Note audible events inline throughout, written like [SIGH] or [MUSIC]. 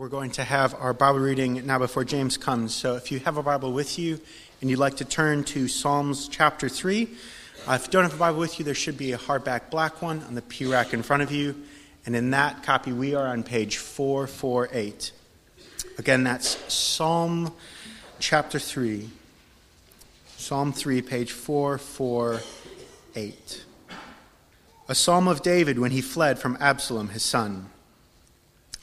We're going to have our Bible reading now before James comes. So if you have a Bible with you and you'd like to turn to Psalms chapter 3, uh, if you don't have a Bible with you, there should be a hardback black one on the pew rack in front of you. And in that copy, we are on page 448. Again, that's Psalm chapter 3. Psalm 3, page 448. A psalm of David when he fled from Absalom, his son.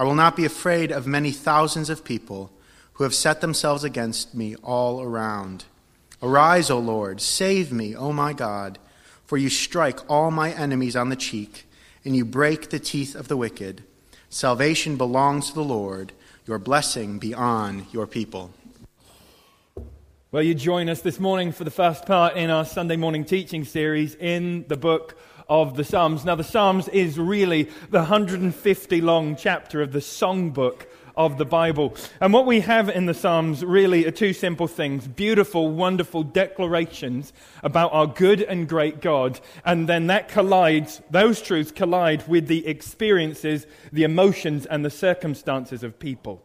I will not be afraid of many thousands of people who have set themselves against me all around. Arise, O Lord, save me, O my God, for you strike all my enemies on the cheek, and you break the teeth of the wicked. Salvation belongs to the Lord. Your blessing be on your people. Well, you join us this morning for the first part in our Sunday morning teaching series in the book of the Psalms. Now, the Psalms is really the 150 long chapter of the songbook of the Bible. And what we have in the Psalms really are two simple things beautiful, wonderful declarations about our good and great God. And then that collides, those truths collide with the experiences, the emotions, and the circumstances of people.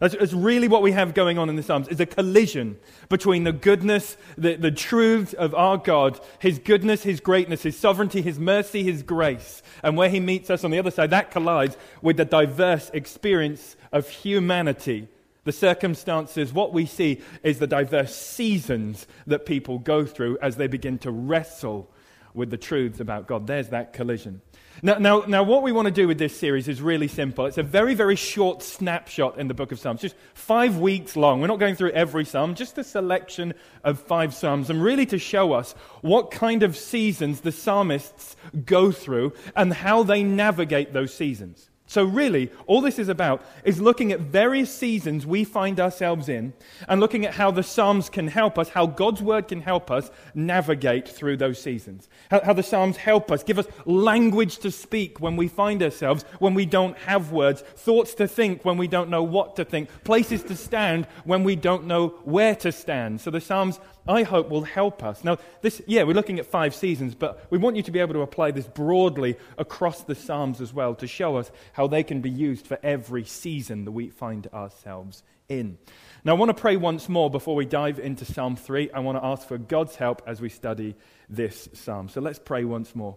That's, that's, really what we have going on in the Psalms, is a collision between the goodness, the, the truths of our God, His goodness, His greatness, His sovereignty, His mercy, His grace, and where He meets us on the other side, that collides with the diverse experience of humanity. The circumstances, what we see is the diverse seasons that people go through as they begin to wrestle with the truths about God. There's that collision. Now, now, now, what we want to do with this series is really simple. It's a very, very short snapshot in the book of Psalms, just five weeks long. We're not going through every psalm, just a selection of five psalms, and really to show us what kind of seasons the psalmists go through and how they navigate those seasons. So, really, all this is about is looking at various seasons we find ourselves in and looking at how the Psalms can help us, how God's Word can help us navigate through those seasons. How, how, the Psalms help us, give us language to speak when we find ourselves, when we don't have words, thoughts to think when we don't know what to think, places to stand when we don't know where to stand. So, the Psalms I hope will help us. Now, this, yeah, we're looking at five seasons, but we want you to be able to apply this broadly across the Psalms as well to show us how they can be used for every season that we find ourselves in. Now, I want to pray once more before we dive into Psalm 3. I want to ask for God's help as we study this psalm. So let's pray once more.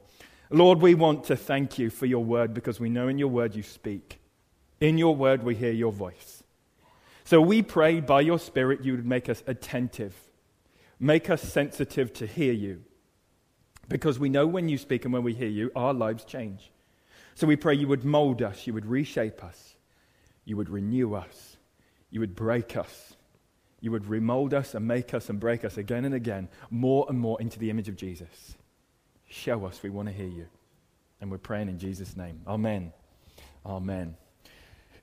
Lord, we want to thank you for your word because we know in your word you speak. In your word we hear your voice. So we pray by your Spirit you would make us attentive Make us sensitive to hear you. Because we know when you speak and when we hear you, our lives change. So we pray you would mold us, you would reshape us, you would renew us, you would break us, you would remold us and make us and break us again and again, more and more into the image of Jesus. Show us, we want to hear you. And we're praying in Jesus' name. Amen. Amen.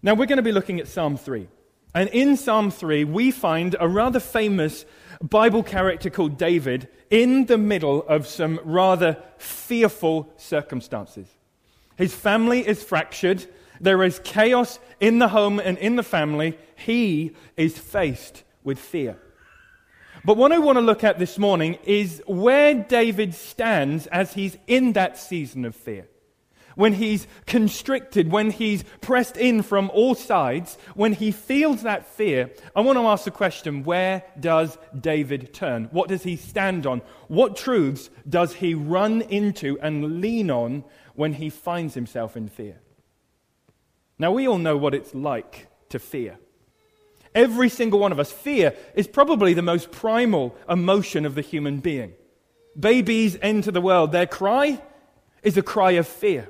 Now we're going to be looking at Psalm 3. And in Psalm 3, we find a rather famous Bible character called David in the middle of some rather fearful circumstances. His family is fractured. There is chaos in the home and in the family. He is faced with fear. But what I want to look at this morning is where David stands as he's in that season of fear when he's constricted, when he's pressed in from all sides, when he feels that fear, I want to ask the question where does David turn? What does he stand on? What truths does he run into and lean on when he finds himself in fear? Now, we all know what it's like to fear. Every single one of us. Fear is probably the most primal emotion of the human being. Babies enter the world, their cry is a cry of fear.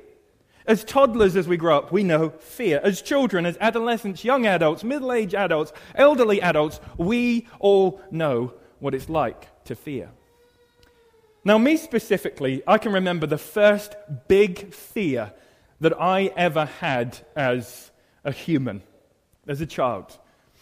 As toddlers, as we grow up, we know fear. As children, as adolescents, young adults, middle aged adults, elderly adults, we all know what it's like to fear. Now, me specifically, I can remember the first big fear that I ever had as a human, as a child.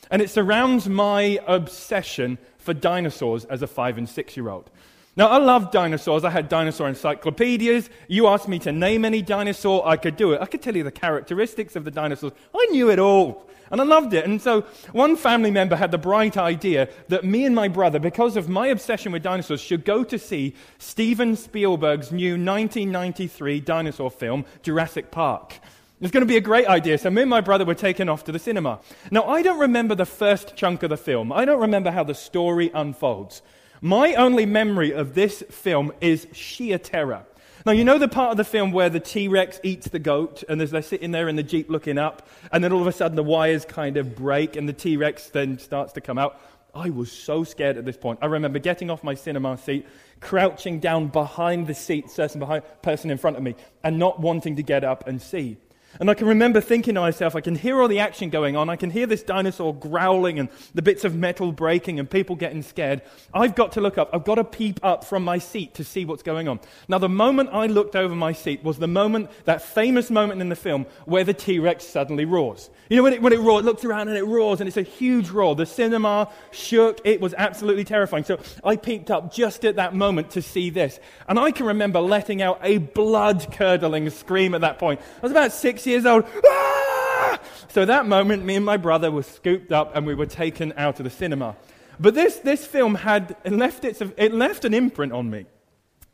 And it surrounds my obsession for dinosaurs as a five and six year old. Now, I love dinosaurs. I had dinosaur encyclopedias. You asked me to name any dinosaur, I could do it. I could tell you the characteristics of the dinosaurs. I knew it all. And I loved it. And so one family member had the bright idea that me and my brother, because of my obsession with dinosaurs, should go to see Steven Spielberg's new 1993 dinosaur film, Jurassic Park. It's going to be a great idea. So me and my brother were taken off to the cinema. Now, I don't remember the first chunk of the film. I don't remember how the story unfolds. My only memory of this film is sheer terror. Now, you know the part of the film where the T Rex eats the goat, and as they're sitting there in the Jeep looking up, and then all of a sudden the wires kind of break, and the T Rex then starts to come out? I was so scared at this point. I remember getting off my cinema seat, crouching down behind the seat, person, behind, person in front of me, and not wanting to get up and see. And I can remember thinking to myself, I can hear all the action going on. I can hear this dinosaur growling and the bits of metal breaking and people getting scared. I've got to look up. I've got to peep up from my seat to see what's going on. Now, the moment I looked over my seat was the moment, that famous moment in the film where the T Rex suddenly roars. You know, when it, when it roars, it looks around and it roars and it's a huge roar. The cinema shook. It was absolutely terrifying. So I peeped up just at that moment to see this. And I can remember letting out a blood curdling scream at that point. I was about six six years old. Ah! So that moment, me and my brother were scooped up and we were taken out of the cinema. But this, this film had it left, its, it left an imprint on me.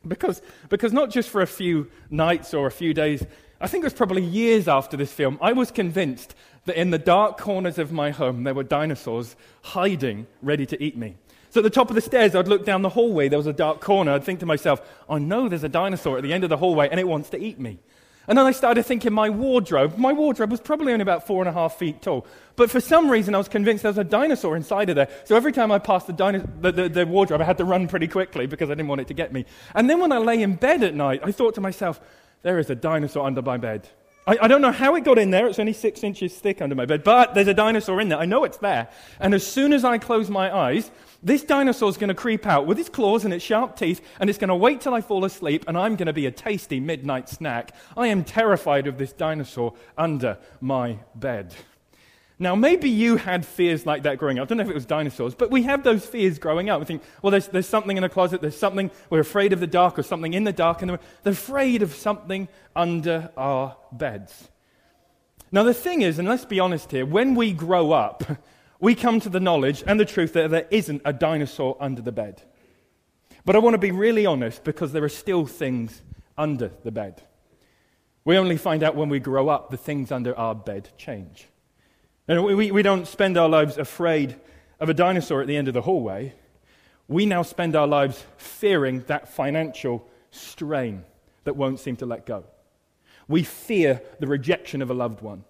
Because, because not just for a few nights or a few days, I think it was probably years after this film, I was convinced that in the dark corners of my home there were dinosaurs hiding, ready to eat me. So at the top of the stairs, I'd look down the hallway, there was a dark corner. I'd think to myself, I know there's a dinosaur at the end of the hallway and it wants to eat me. And then I started thinking my wardrobe. My wardrobe was probably only about four and a half feet tall. But for some reason, I was convinced there was a dinosaur inside of there. So every time I passed the, dino- the, the, the, wardrobe, I had to run pretty quickly because I didn't want it to get me. And then when I lay in bed at night, I thought to myself, there is a dinosaur under my bed. I, I don't know how it got in there. It's only six inches thick under my bed. But there's a dinosaur in there. I know it's there. And as soon as I close my eyes, this dinosaur's going to creep out with its claws and its sharp teeth, and it's going to wait till I fall asleep, and I'm going to be a tasty midnight snack. I am terrified of this dinosaur under my bed. Now, maybe you had fears like that growing up. I don't know if it was dinosaurs, but we have those fears growing up. We think, well, there's, there's something in the closet, there's something, we're afraid of the dark, or something in the dark, and they're afraid of something under our beds. Now, the thing is, and let's be honest here, when we grow up, we come to the knowledge and the truth that there isn't a dinosaur under the bed. But I want to be really honest because there are still things under the bed. We only find out when we grow up the things under our bed change. And we, we don't spend our lives afraid of a dinosaur at the end of the hallway. We now spend our lives fearing that financial strain that won't seem to let go. We fear the rejection of a loved one.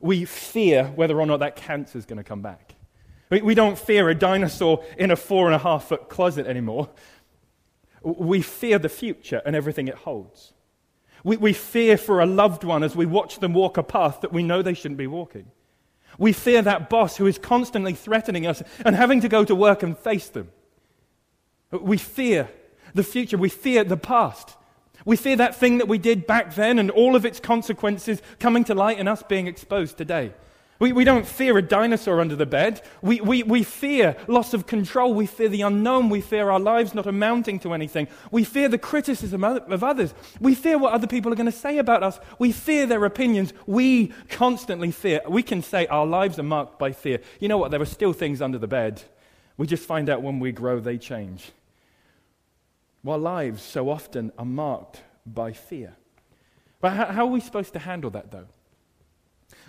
We fear whether or not that cancer is going to come back. We, we don't fear a dinosaur in a four and a half foot closet anymore. We fear the future and everything it holds. We, we fear for a loved one as we watch them walk a path that we know they shouldn't be walking. We fear that boss who is constantly threatening us and having to go to work and face them. We fear the future. We fear the past. We fear that thing that we did back then and all of its consequences coming to light and us being exposed today. We, we don't fear a dinosaur under the bed. We, we, we fear loss of control. We fear the unknown. We fear our lives not amounting to anything. We fear the criticism of others. We fear what other people are going to say about us. We fear their opinions. We constantly fear. We can say our lives are marked by fear. You know what? There are still things under the bed. We just find out when we grow, they change. While lives so often are marked by fear. But how are we supposed to handle that, though?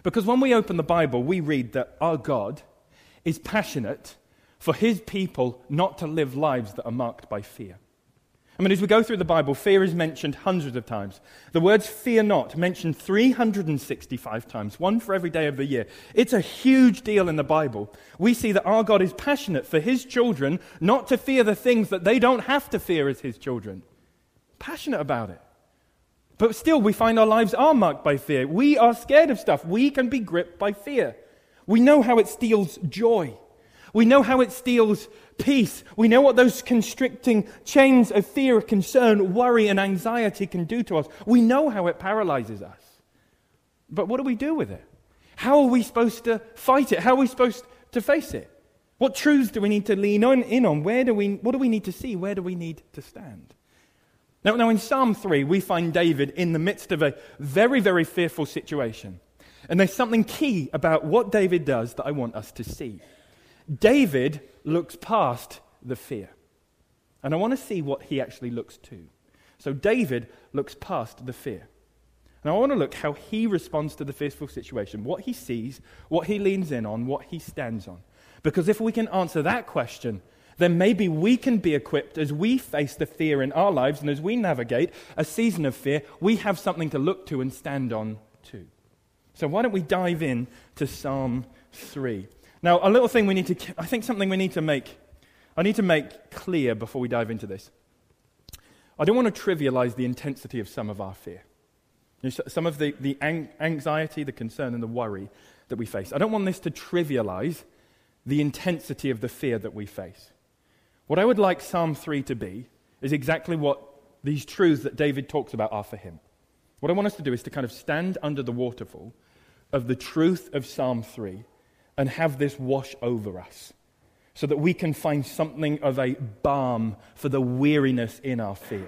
Because when we open the Bible, we read that our God is passionate for his people not to live lives that are marked by fear. I mean, as we go through the Bible, fear is mentioned hundreds of times. The words fear not mentioned 365 times, one for every day of the year. It's a huge deal in the Bible. We see that our God is passionate for his children not to fear the things that they don't have to fear as his children. Passionate about it. But still, we find our lives are marked by fear. We are scared of stuff. We can be gripped by fear. We know how it steals joy. We know how it steals peace. We know what those constricting chains of fear, concern, worry, and anxiety can do to us. We know how it paralyzes us. But what do we do with it? How are we supposed to fight it? How are we supposed to face it? What truths do we need to lean on, in on? Where do we, what do we need to see? Where do we need to stand? Now, now, in Psalm 3, we find David in the midst of a very, very fearful situation. And there's something key about what David does that I want us to see. David looks past the fear. And I want to see what he actually looks to. So, David looks past the fear. And I want to look how he responds to the fearful situation, what he sees, what he leans in on, what he stands on. Because if we can answer that question, then maybe we can be equipped as we face the fear in our lives and as we navigate a season of fear, we have something to look to and stand on too. So why don't we dive in to Psalm 3? Now, a little thing we need to, I think something we need to make, I need to make clear before we dive into this. I don't want to trivialize the intensity of some of our fear. You know, some of the, the anxiety, the concern, and the worry that we face. I don't want this to trivialize the intensity of the fear that we face. What I would like Psalm 3 to be is exactly what these truths that David talks about are for him. What I want us to do is to kind of stand under the waterfall of the truth of Psalm 3 and have this wash over us so that we can find something of a balm for the weariness in our fear.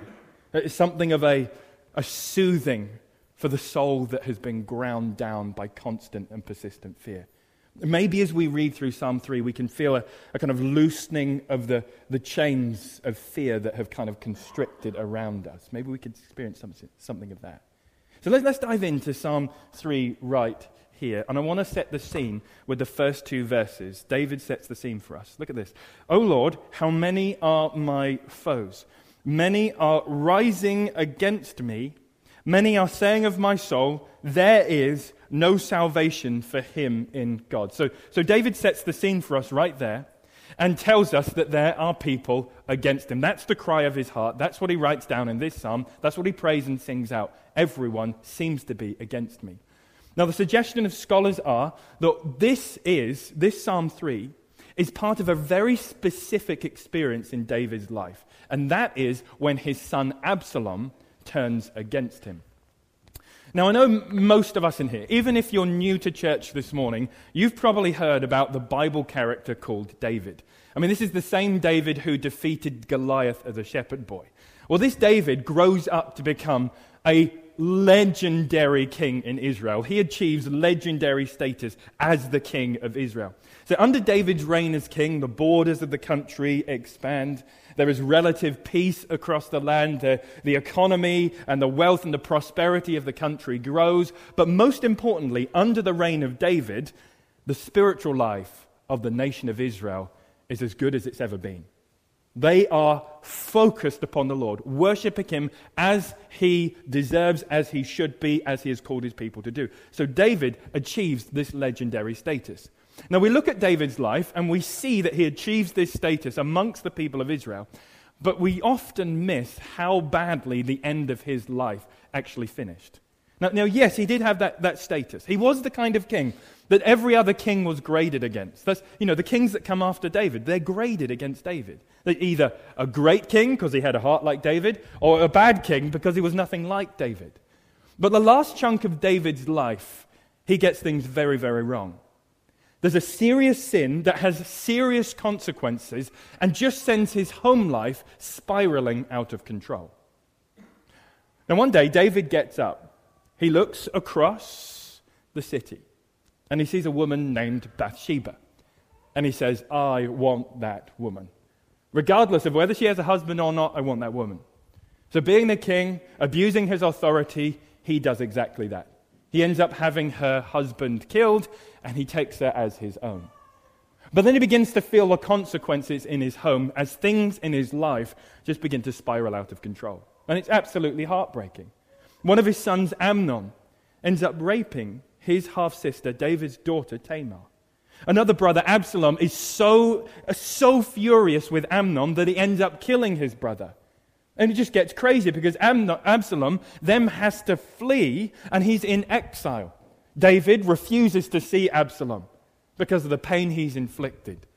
It's something of a, a soothing for the soul that has been ground down by constant and persistent fear. Maybe as we read through Psalm 3, we can feel a, a, kind of loosening of the, the chains of fear that have kind of constricted around us. Maybe we could experience something, something of that. So let, let's dive into Psalm 3 right here. And I want to set the scene with the first two verses. David sets the scene for us. Look at this. O Lord, how many are my foes? Many are rising against me. Many are saying of my soul, There is no salvation for him in God. So, so David sets the scene for us right there and tells us that there are people against him. That's the cry of his heart. That's what he writes down in this psalm. That's what he prays and sings out. Everyone seems to be against me. Now, the suggestion of scholars are that this is, this Psalm 3, is part of a very specific experience in David's life. And that is when his son Absalom turns against him. Now, I know most of us in here, even if you're new to church this morning, you've probably heard about the Bible character called David. I mean, this is the same David who defeated Goliath as a shepherd boy. Well, this David grows up to become a legendary king in Israel. He achieves legendary status as the king of Israel. So, under David's reign as king, the borders of the country expand. There is relative peace across the land. The, the economy and the wealth and the prosperity of the country grows. But most importantly, under the reign of David, the spiritual life of the nation of Israel is as good as it's ever been. They are focused upon the Lord, worshiping Him as He deserves, as He should be, as He has called His people to do. So David achieves this legendary status. Now, we look at David's life and we see that he achieves this status amongst the people of Israel, but we often miss how badly the end of his life actually finished. Now, now, yes, he did have that, that status. He was the kind of king that every other king was graded against. That's, you know, the kings that come after David, they're graded against David. They're either a great king because he had a heart like David, or a bad king because he was nothing like David. But the last chunk of David's life, he gets things very, very wrong. There's a serious sin that has serious consequences and just sends his home life spiraling out of control. Now, one day, David gets up. He looks across the city and he sees a woman named Bathsheba. And he says, I want that woman. Regardless of whether she has a husband or not, I want that woman. So, being the king, abusing his authority, he does exactly that. He ends up having her husband killed, and he takes her as his own. But then he begins to feel the consequences in his home as things in his life just begin to spiral out of control. And it's absolutely heartbreaking. One of his sons, Amnon, ends up raping his half sister, David's daughter, Tamar. Another brother, Absalom, is so, uh, so furious with Amnon that he ends up killing his brother. And it just gets crazy because Absalom then has to flee and he's in exile. David refuses to see Absalom because of the pain he's inflicted.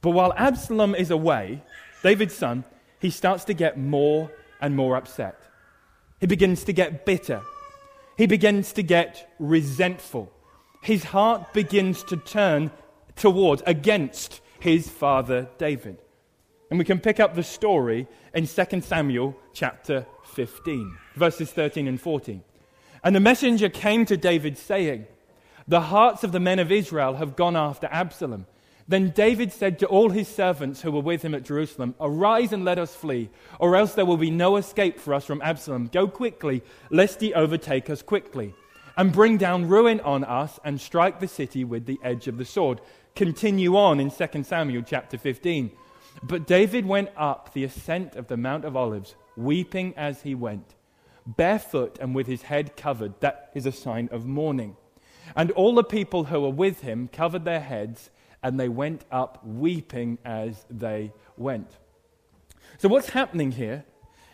But while Absalom is away, David's son, he starts to get more and more upset. He begins to get bitter. He begins to get resentful. his heart begins to turn towards, against his father David. And we can pick up the story in 2 Samuel chapter 15, verses 13 and 14. And the messenger came to David saying, The hearts of the men of Israel have gone after Absalom. Then David said to all his servants who were with him at Jerusalem, Arise and let us flee, or else there will be no escape for us from Absalom. Go quickly, lest he overtake us quickly, and bring down ruin on us and strike the city with the edge of the sword. Continue on in 2 Samuel chapter 15. But David went up the ascent of the Mount of Olives, weeping as he went barefoot and with his head covered. That is a sign of mourning. And all the people who were with him covered their heads, and they went up weeping as they went. So, what's happening here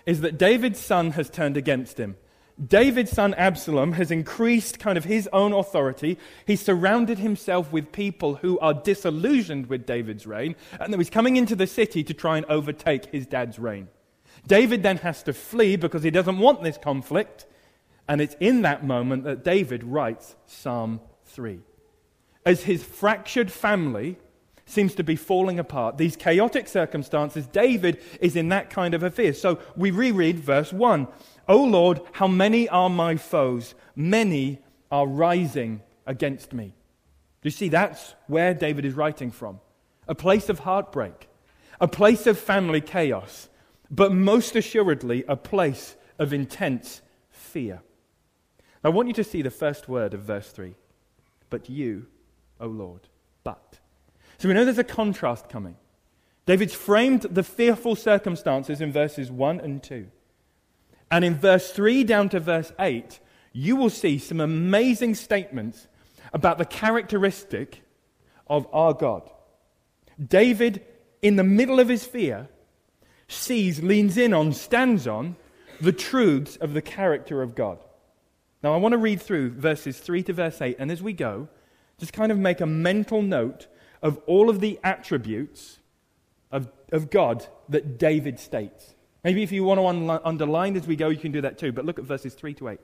is that David's son has turned against him. David's son Absalom has increased kind of his own authority. He surrounded himself with people who are disillusioned with David's reign, and he's coming into the city to try and overtake his dad's reign. David then has to flee because he doesn't want this conflict. And it's in that moment that David writes Psalm 3. As his fractured family seems to be falling apart, these chaotic circumstances, David is in that kind of a fear. So we reread verse 1 O Lord, how many are my foes? Many are rising against me. Do you see? That's where David is writing from. A place of heartbreak, a place of family chaos, but most assuredly a place of intense fear. I want you to see the first word of verse 3. But you, O Lord, but. So we know there's a contrast coming. David's framed the fearful circumstances in verses 1 and 2. And in verse 3 down to verse 8, you will see some amazing statements about the characteristic of our God. David, in the middle of his fear, sees, leans in on, stands on the truths of the character of God. Now, I want to read through verses 3 to verse 8, and as we go, just kind of make a mental note of all of the attributes of, of God that David states. Maybe if you want to un- underline as we go, you can do that too, but look at verses 3 to 8.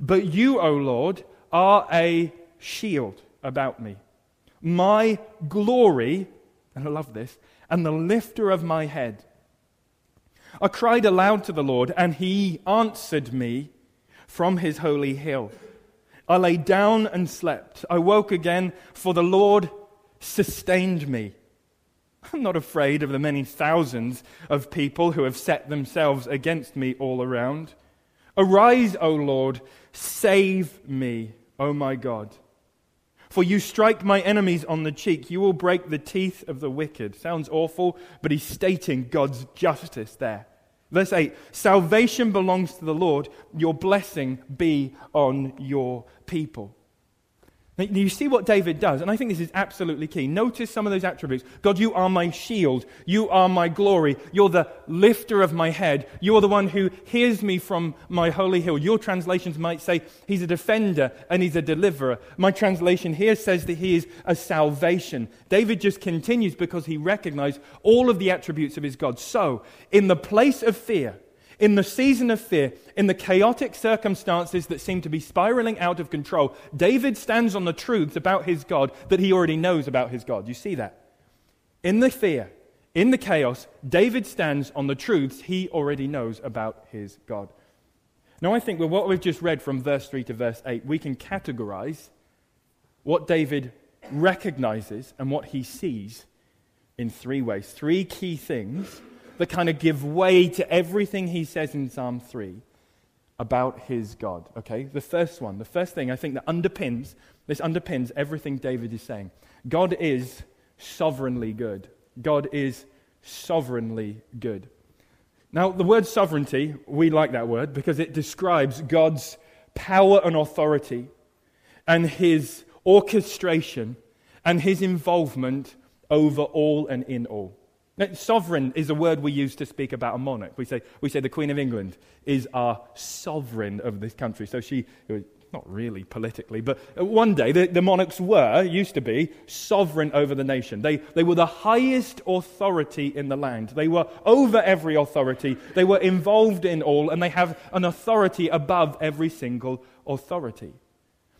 But you, O Lord, are a shield about me, my glory, and I love this, and the lifter of my head. I cried aloud to the Lord, and he answered me from his holy hill. I lay down and slept. I woke again, for the Lord sustained me. [LAUGHS] I'm not afraid of the many thousands of people who have set themselves against me all around. Arise, O Lord, save me, O my God. For you strike my enemies on the cheek, you will break the teeth of the wicked. Sounds awful, but he's stating God's justice there. Verse 8 Salvation belongs to the Lord, your blessing be on your people. Now, you see what David does, and I think this is absolutely key. Notice some of those attributes. God, you are my shield. You are my glory. You're the lifter of my head. You are the one who hears me from my holy hill. Your translations might say he's a defender and he's a deliverer. My translation here says that he is a salvation. David just continues because he recognized all of the attributes of his God. So, in the place of fear, in the season of fear, in the chaotic circumstances that seem to be spiraling out of control, David stands on the truths about his God that he already knows about his God. You see that? In the fear, in the chaos, David stands on the truths he already knows about his God. Now, I think with what we've just read from verse 3 to verse 8, we can categorize what David recognizes and what he sees in three ways. Three key things that kind of give way to everything he says in Psalm 3 about his God. Okay? The first one, the first thing I think that underpins, this underpins everything David is saying. God is sovereignly good. God is sovereignly good. Now, the word sovereignty, we like that word because it describes God's power and authority and his orchestration and his involvement over all and in all. Now, sovereign is a word we use to speak about a monarch. We say, we say the Queen of England is our sovereign of this country. So she, not really politically, but one day the, the, monarchs were, used to be, sovereign over the nation. They, they were the highest authority in the land. They were over every authority. They were involved in all, and they have an authority above every single authority.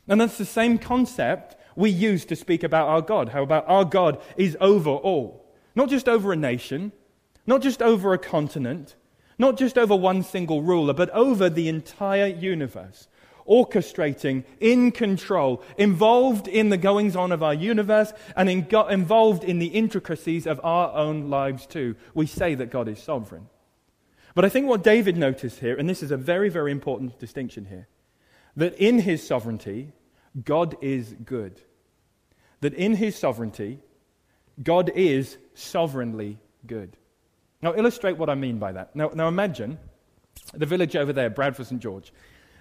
And that's the same concept we use to speak about our God. How about our God is over all? Not just over a nation, not just over a continent, not just over one single ruler, but over the entire universe orchestrating, in control, involved in the goings on of our universe, and in go- involved in the intricacies of our own lives too. We say that God is sovereign. But I think what David noticed here, and this is a very, very important distinction here, that in his sovereignty, God is good. That in his sovereignty, God is sovereignly good. Now, illustrate what I mean by that. Now, now imagine the village over there, Bradford St. George.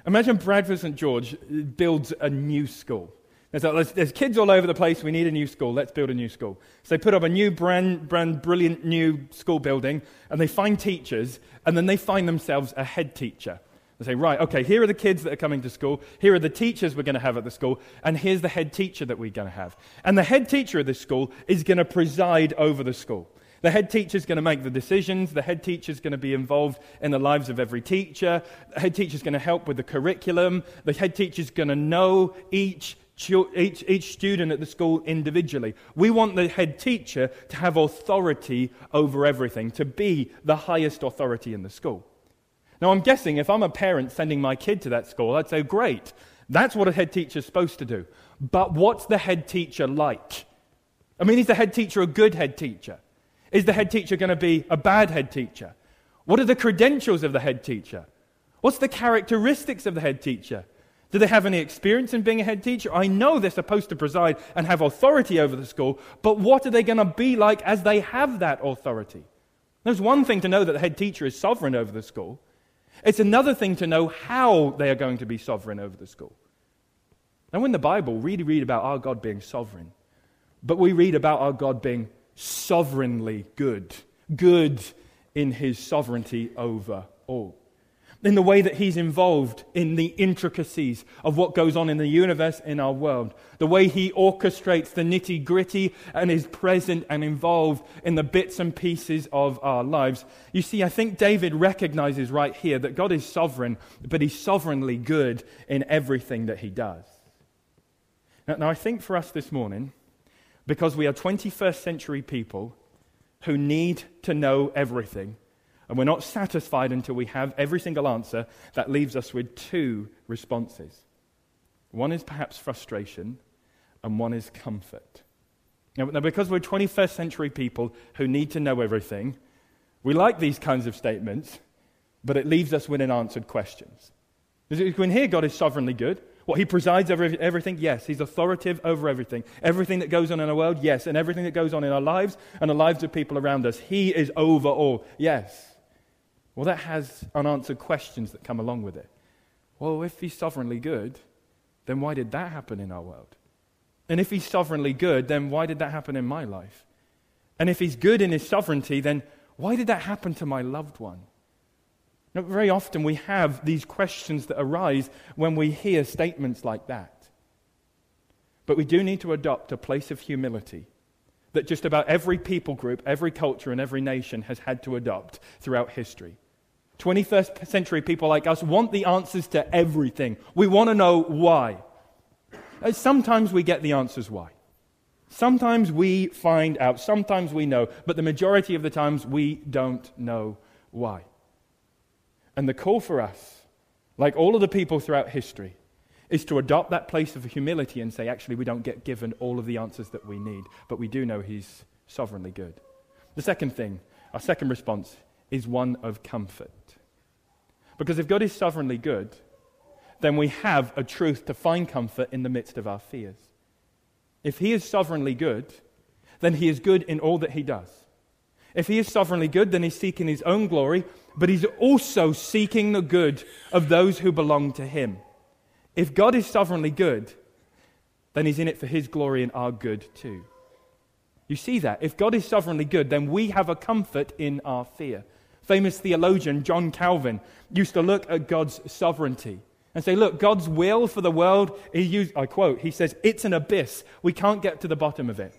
Imagine Bradford St. George builds a new school. There's, there's, kids all over the place. We need a new school. Let's build a new school. So they put up a new, brand, brand, brilliant new school building, and they find teachers, and then they find themselves a head teacher. They say, right, okay, here are the kids that are coming to school. Here are the teachers we're going to have at the school. And here's the head teacher that we're going to have. And the head teacher of this school is going to preside over the school. The head teacher is going to make the decisions. The head teacher is going to be involved in the lives of every teacher. The head teacher is going to help with the curriculum. The head teacher is going to know each, each, each student at the school individually. We want the head teacher to have authority over everything, to be the highest authority in the school. Now, I'm guessing if I'm a parent sending my kid to that school, I'd say, great, that's what a head teacher is supposed to do. But what's the head teacher like? I mean, is the head teacher a good head teacher? Is the head teacher going to be a bad head teacher? What are the credentials of the head teacher? What's the characteristics of the head teacher? Do they have any experience in being a head teacher? I know they're supposed to preside and have authority over the school, but what are they going to be like as they have that authority? There's one thing to know that the head teacher is sovereign over the school. It's another thing to know how they are going to be sovereign over the school. Now, in the Bible, we read about our God being sovereign, but we read about our God being sovereignly good, good in his sovereignty over all. In the way that he's involved in the intricacies of what goes on in the universe, in our world, the way he orchestrates the nitty gritty and is present and involved in the bits and pieces of our lives. You see, I think David recognizes right here that God is sovereign, but he's sovereignly good in everything that he does. Now, now I think for us this morning, because we are 21st century people who need to know everything. And we're not satisfied until we have every single answer. That leaves us with two responses one is perhaps frustration, and one is comfort. Now, now, because we're 21st century people who need to know everything, we like these kinds of statements, but it leaves us with unanswered questions. Can hear God is sovereignly good. What, he presides over everything? Yes. He's authoritative over everything. Everything that goes on in our world? Yes. And everything that goes on in our lives and the lives of people around us? He is over all. Yes. Well, that has unanswered questions that come along with it. Well, if he's sovereignly good, then why did that happen in our world? And if he's sovereignly good, then why did that happen in my life? And if he's good in his sovereignty, then why did that happen to my loved one? Now, very often we have these questions that arise when we hear statements like that. But we do need to adopt a place of humility that just about every people group, every culture, and every nation has had to adopt throughout history. 21st century people like us want the answers to everything. We want to know why. Uh, sometimes we get the answers why. Sometimes we find out. Sometimes we know. But the majority of the times we don't know why. And the call for us, like all of the people throughout history, is to adopt that place of humility and say, actually, we don't get given all of the answers that we need, but we do know He's sovereignly good. The second thing, our second response, is one of comfort. Because if God is sovereignly good, then we have a truth to find comfort in the midst of our fears. If He is sovereignly good, then He is good in all that He does. If He is sovereignly good, then He's seeking His own glory but he's also seeking the good of those who belong to him. If God is sovereignly good, then he's in it for his glory and our good too. You see that? If God is sovereignly good, then we have a comfort in our fear. Famous theologian John Calvin used to look at God's sovereignty and say, Look, God's will for the world, he used, I quote, he says, it's an abyss. We can't get to the bottom of it.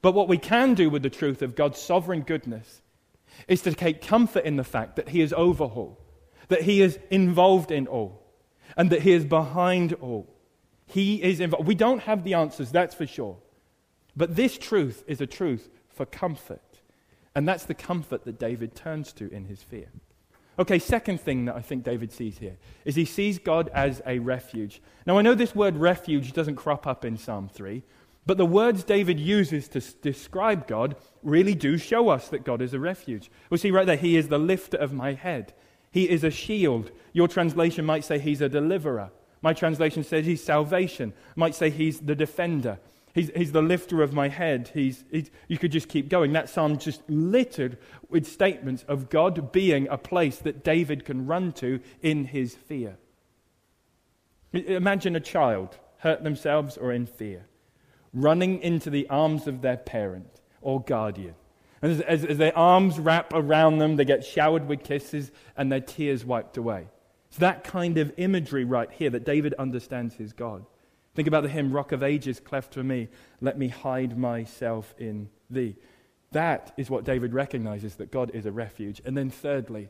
But what we can do with the truth of God's sovereign goodness is to take comfort in the fact that He is over all, that He is involved in all, and that He is behind all. He is involved. We don't have the answers, that's for sure. But this truth is a truth for comfort. And that's the comfort that David turns to in his fear. Okay, second thing that I think David sees here is he sees God as a refuge. Now, I know this word refuge doesn't crop up in Psalm 3, but the words David uses to describe God really do show us that God is a refuge. We'll see right there, He is the lifter of my head. He is a shield. Your translation might say He's a deliverer. My translation says He's salvation. Might say He's the defender. He's, he's the lifter of my head. He's, he's, you could just keep going. That psalm just littered with statements of God being a place that David can run to in his fear. Imagine a child hurt themselves or in fear, running into the arms of their parent or guardian. And as, as, as, their arms wrap around them, they get showered with kisses and their tears wiped away. It's that kind of imagery right here that David understands his God. Think about the hymn, Rock of Ages, cleft for me, let me hide myself in thee. That is what David recognizes that God is a refuge. And then, thirdly,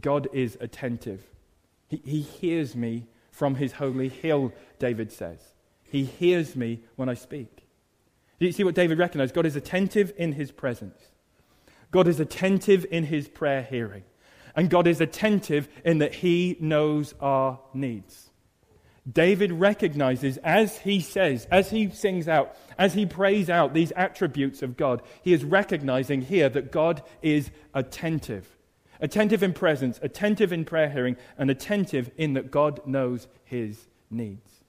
God is attentive. He, he hears me from his holy hill, David says. He hears me when I speak. Do you see what David recognized? God is attentive in his presence, God is attentive in his prayer hearing, and God is attentive in that he knows our needs. David recognizes as he says, as he sings out, as he prays out these attributes of God, he is recognizing here that God is attentive. Attentive in presence, attentive in prayer hearing, and attentive in that God knows his needs.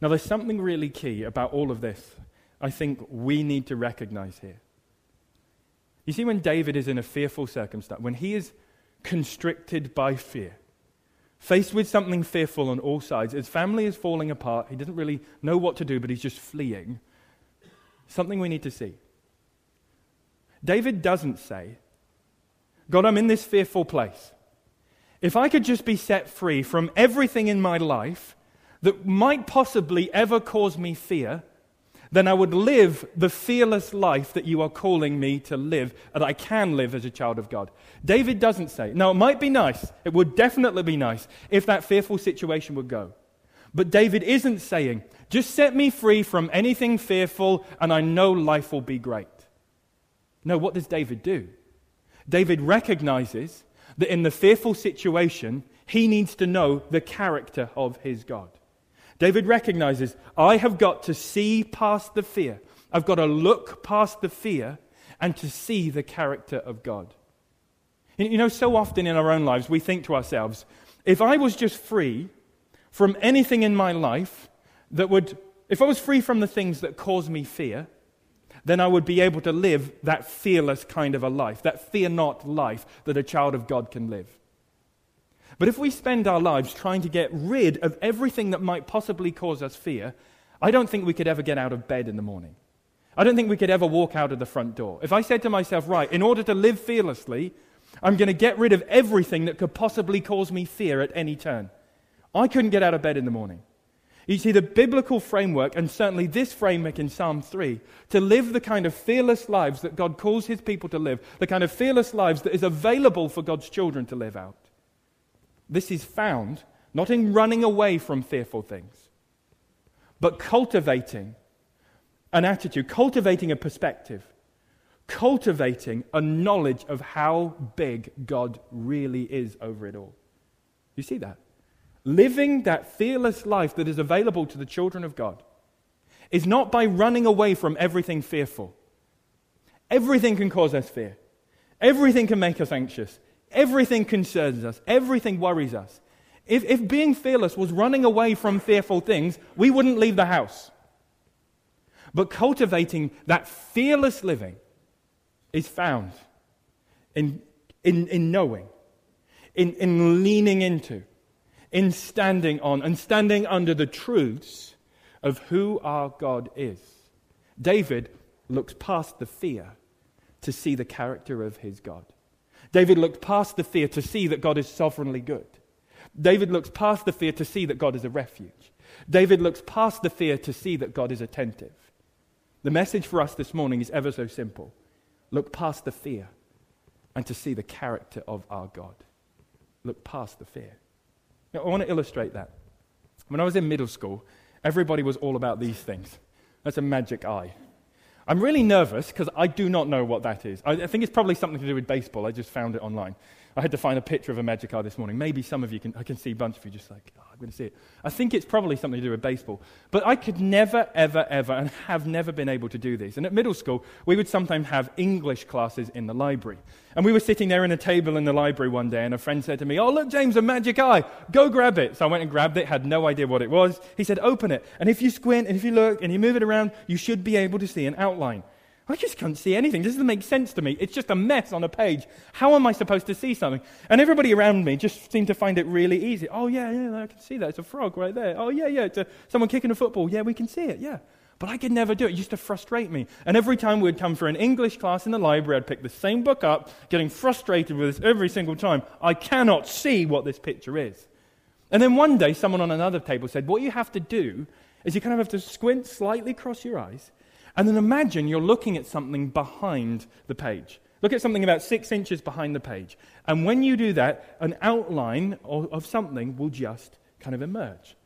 Now, there's something really key about all of this I think we need to recognize here. You see, when David is in a fearful circumstance, when he is constricted by fear, Faced with something fearful on all sides, his family is falling apart. He doesn't really know what to do, but he's just fleeing. Something we need to see. David doesn't say, God, I'm in this fearful place. If I could just be set free from everything in my life that might possibly ever cause me fear, then I would live the fearless life that you are calling me to live, and I can live as a child of God. David doesn't say. Now, it might be nice, it would definitely be nice if that fearful situation would go. But David isn't saying, just set me free from anything fearful, and I know life will be great. No, what does David do? David recognizes that in the fearful situation, he needs to know the character of his God. David recognizes, I have got to see past the fear. I've got to look past the fear and to see the character of God. You know, so often in our own lives, we think to ourselves, if I was just free from anything in my life that would, if I was free from the things that cause me fear, then I would be able to live that fearless kind of a life, that fear not life that a child of God can live. But if we spend our lives trying to get rid of everything that might possibly cause us fear, I don't think we could ever get out of bed in the morning. I don't think we could ever walk out of the front door. If I said to myself, right, in order to live fearlessly, I'm going to get rid of everything that could possibly cause me fear at any turn, I couldn't get out of bed in the morning. You see, the biblical framework, and certainly this framework in Psalm 3, to live the kind of fearless lives that God calls his people to live, the kind of fearless lives that is available for God's children to live out, this is found not in running away from fearful things, but cultivating an attitude, cultivating a perspective, cultivating a knowledge of how big God really is over it all. You see that? Living that fearless life that is available to the children of God is not by running away from everything fearful. Everything can cause us fear. Everything can make us anxious. Everything concerns us, everything worries us. If, if being fearless was running away from fearful things, we wouldn't leave the house. But cultivating that fearless living is found in, in, in knowing, in, in leaning into, in standing on, and standing under the truths of who our God is. David looks past the fear to see the character of his God. David looked past the fear to see that God is sovereignly good. David looks past the fear to see that God is a refuge. David looks past the fear to see that God is attentive. The message for us this morning is ever so simple look past the fear and to see the character of our God. Look past the fear. Now, I want to illustrate that. When I was in middle school, everybody was all about these things. That's a magic eye. I'm really nervous because I do not know what that is. I, I think it's probably something to do with baseball. I just found it online. I had to find a picture of a magic eye this morning. Maybe some of you can, I can see a bunch of you just like, oh, I'm going to see it. I think it's probably something to do with baseball. But I could never, ever, ever, and have never been able to do this. And at middle school, we would sometimes have English classes in the library. And we were sitting there in a table in the library one day, and a friend said to me, Oh, look, James, a magic eye. Go grab it. So I went and grabbed it, had no idea what it was. He said, Open it. And if you squint, and if you look, and you move it around, you should be able to see an outline. I just can't see anything. This doesn't make sense to me. It's just a mess on a page. How am I supposed to see something? And everybody around me just seemed to find it really easy. Oh, yeah, yeah, I can see that. It's a frog right there. Oh, yeah, yeah, it's a, someone kicking a football. Yeah, we can see it, yeah. But I could never do it. It used to frustrate me. And every time we'd come for an English class in the library, I'd pick the same book up, getting frustrated with this every single time. I cannot see what this picture is. And then one day, someone on another table said, What you have to do is you kind of have to squint slightly across your eyes and then imagine you're looking at something behind the page. Look at something about six inches behind the page. And when you do that, an outline of, of something will just kind of emerge.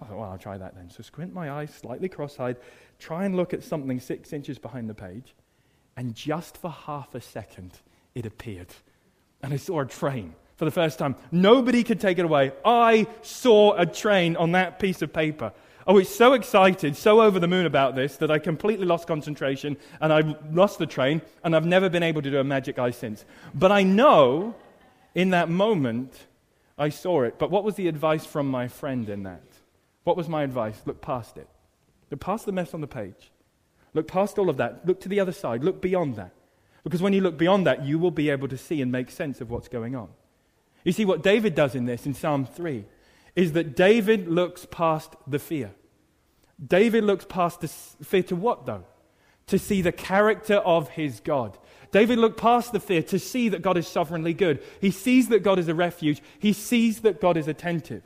I thought, well, I'll try that then. So squint my eyes slightly cross eyed, try and look at something six inches behind the page. And just for half a second, it appeared. And I saw a train for the first time. Nobody could take it away. I saw a train on that piece of paper. I was so excited, so over the moon about this, that I completely lost concentration and I lost the train, and I've never been able to do a magic eye since. But I know in that moment I saw it. But what was the advice from my friend in that? What was my advice? Look past it. Look past the mess on the page. Look past all of that. Look to the other side. Look beyond that. Because when you look beyond that, you will be able to see and make sense of what's going on. You see, what David does in this, in Psalm 3, is that David looks past the fear. David looks past the fear to what, though? To see the character of his God. David looked past the fear to see that God is sovereignly good. He sees that God is a refuge. He sees that God is attentive.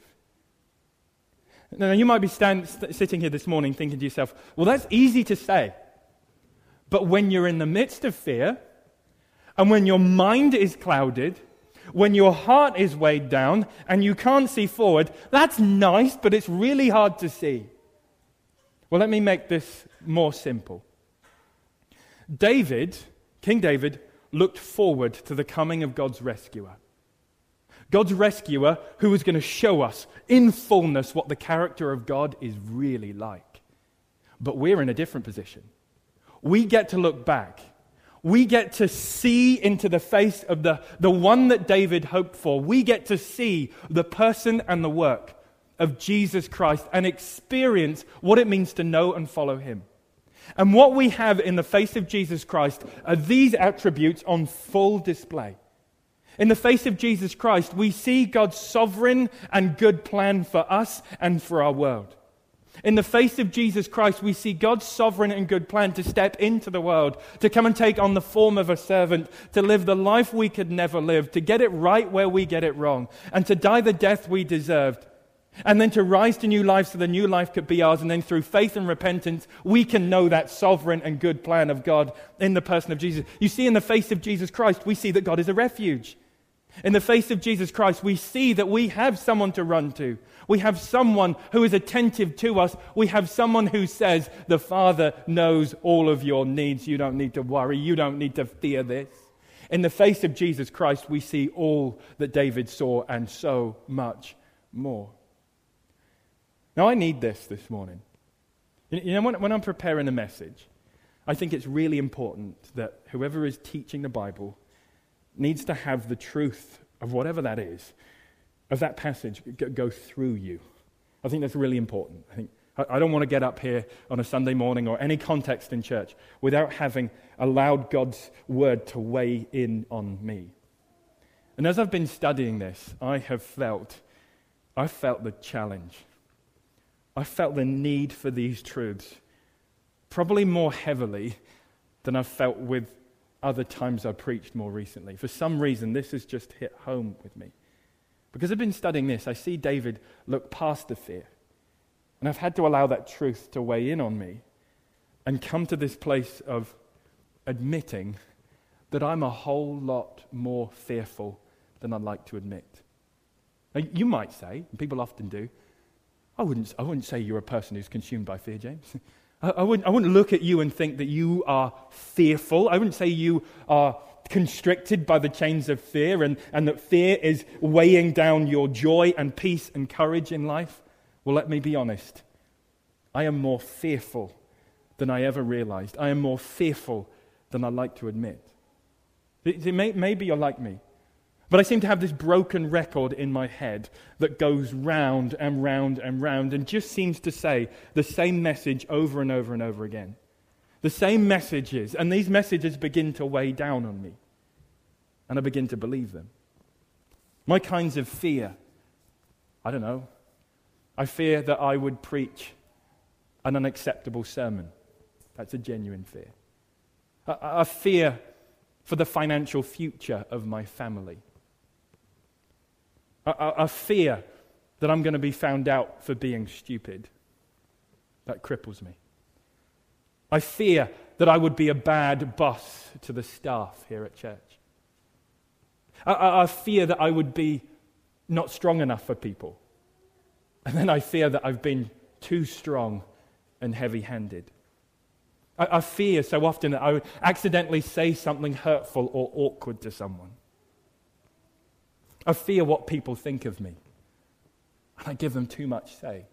Now, you might be stand, st- sitting here this morning thinking to yourself, well, that's easy to say. But when you're in the midst of fear, and when your mind is clouded, when your heart is weighed down, and you can't see forward, that's nice, but it's really hard to see. Well, let me make this more simple. David, King David, looked forward to the coming of God's rescuer. God's rescuer who was going to show us in fullness what the character of God is really like. But we're in a different position. We get to look back. We get to see into the face of the, the one that David hoped for. We get to see the person and the work of Jesus Christ and experience what it means to know and follow him. And what we have in the face of Jesus Christ are these attributes on full display. In the face of Jesus Christ, we see God's sovereign and good plan for us and for our world. In the face of Jesus Christ, we see God's sovereign and good plan to step into the world, to come and take on the form of a servant, to live the life we could never live, to get it right where we get it wrong, and to die the death we deserved, and then to rise to new life so the new life could be ours. And then through faith and repentance, we can know that sovereign and good plan of God in the person of Jesus. You see, in the face of Jesus Christ, we see that God is a refuge. In the face of Jesus Christ, we see that we have someone to run to. We have someone who is attentive to us. We have someone who says, The Father knows all of your needs. You don't need to worry. You don't need to fear this. In the face of Jesus Christ, we see all that David saw and so much more. Now, I need this this morning. You know, when, when I'm preparing a message, I think it's really important that whoever is teaching the Bible needs to have the truth of whatever that is, of that passage, go through you. I think that's really important. I think I don't want to get up here on a Sunday morning or any context in church without having allowed God's word to weigh in on me. And as I've been studying this, I have felt, I felt the challenge I felt the need for these truths probably more heavily than I've felt with other times I've preached more recently. For some reason, this has just hit home with me. Because I've been studying this, I see David look past the fear. And I've had to allow that truth to weigh in on me and come to this place of admitting that I'm a whole lot more fearful than I'd like to admit. Now, you might say, and people often do, I wouldn't, I wouldn't say you're a person who's consumed by fear, James. [LAUGHS] I, I, wouldn't, I wouldn't look at you and think that you are fearful. I wouldn't say you are constricted by the chains of fear and, and that fear is weighing down your joy and peace and courage in life. Well, let me be honest. I am more fearful than I ever realized. I am more fearful than I like to admit. Maybe you're like me. But I seem to have this broken record in my head that goes round and round and round and just seems to say the same message over and over and over again. The same messages, and these messages begin to weigh down on me. And I begin to believe them. My kinds of fear, I don't know. I fear that I would preach an unacceptable sermon. That's a genuine fear. I, I fear for the financial future of my family. A, fear that I'm going to be found out for being stupid. That cripples me. I fear that I would be a bad boss to the staff here at church. I, I fear that I would be not strong enough for people. And then I fear that I've been too strong and heavy handed. I, I, fear so often that I would accidentally say something hurtful or awkward to someone. I fear what people think of me. And I give them too much say.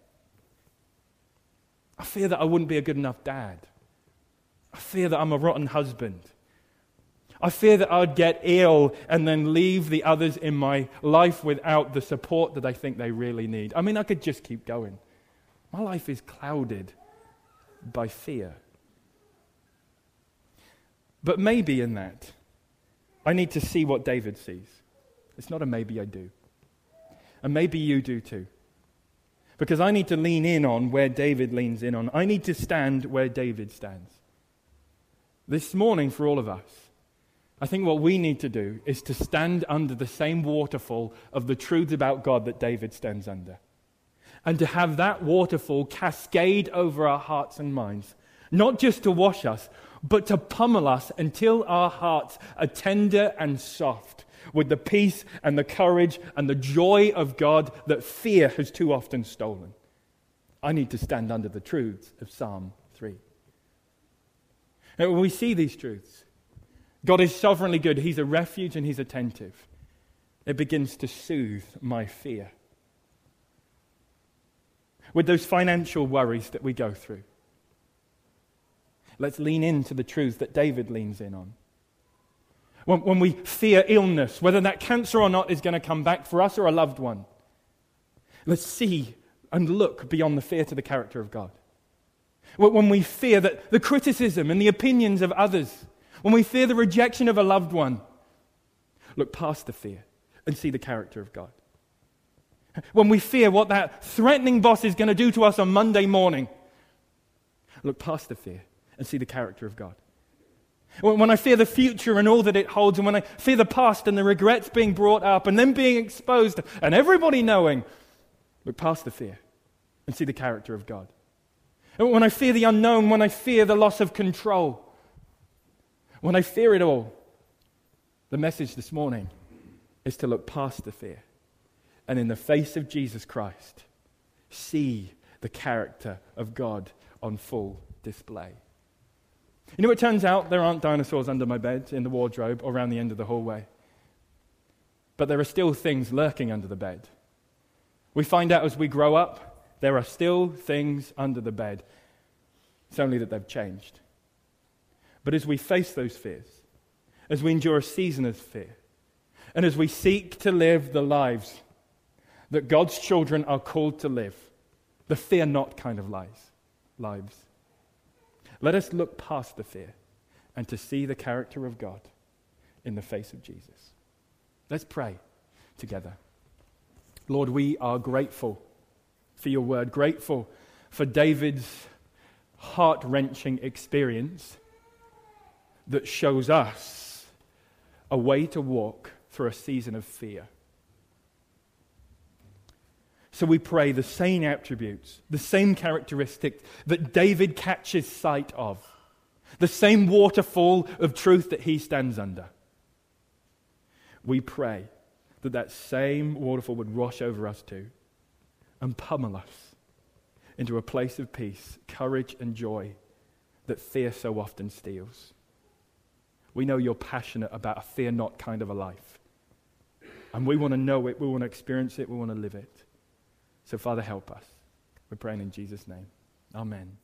I fear that I wouldn't be a good enough dad. I fear that I'm a rotten husband. I fear that I'd get ill and then leave the others in my life without the support that I think they really need. I mean, I could just keep going. My life is clouded by fear. But maybe in that, I need to see what David sees. It's not a maybe I do. And maybe you do too. Because I need to lean in on where David leans in on. I need to stand where David stands. This morning, for all of us, I think what we need to do is to stand under the same waterfall of the truths about God that David stands under. And to have that waterfall cascade over our hearts and minds, not just to wash us, but to pummel us until our hearts are tender and soft with the peace and the courage and the joy of God that fear has too often stolen. I need to stand under the truths of Psalm 3. And when we see these truths, God is sovereignly good, He's a refuge and He's attentive. It begins to soothe my fear. With those financial worries that we go through, let's lean into the truths that David leans in on. When, when we fear illness, whether that cancer or not is going to come back for us or a loved one. Let's see and look beyond the fear to the character of God. When we fear that the criticism and the opinions of others, when we fear the rejection of a loved one, look past the fear and see the character of God. When we fear what that threatening boss is going to do to us on Monday morning, look past the fear and see the character of God. When I fear the future and all that it holds, and when I fear the past and the regrets being brought up and then being exposed and everybody knowing, look past the fear and see the character of God. When I fear the unknown, when I fear the loss of control, when I fear it all, the message this morning is to look past the fear and in the face of Jesus Christ, see the character of God on full display. You know, it turns out there aren't dinosaurs under my bed, in the wardrobe, or around the end of the hallway. But there are still things lurking under the bed. We find out as we grow up, there are still things under the bed. It's only that they've changed. But as we face those fears, as we endure a season of fear, and as we seek to live the lives that God's children are called to live, the fear not kind of lives, lives, let us look past the fear and to see the character of God in the face of Jesus. Let's pray together. Lord, we are grateful for your word, grateful for David's heart wrenching experience that shows us a way to walk through a season of fear. So we pray the same attributes, the same characteristics that David catches sight of, the same waterfall of truth that he stands under. We pray that that same waterfall would wash over us too and pummel us into a place of peace, courage, and joy that fear so often steals. We know you're passionate about a fear not kind of a life. And we want to know it, we want to experience it, we want to live it. So, Father, help us. We're praying in Jesus' name. Amen.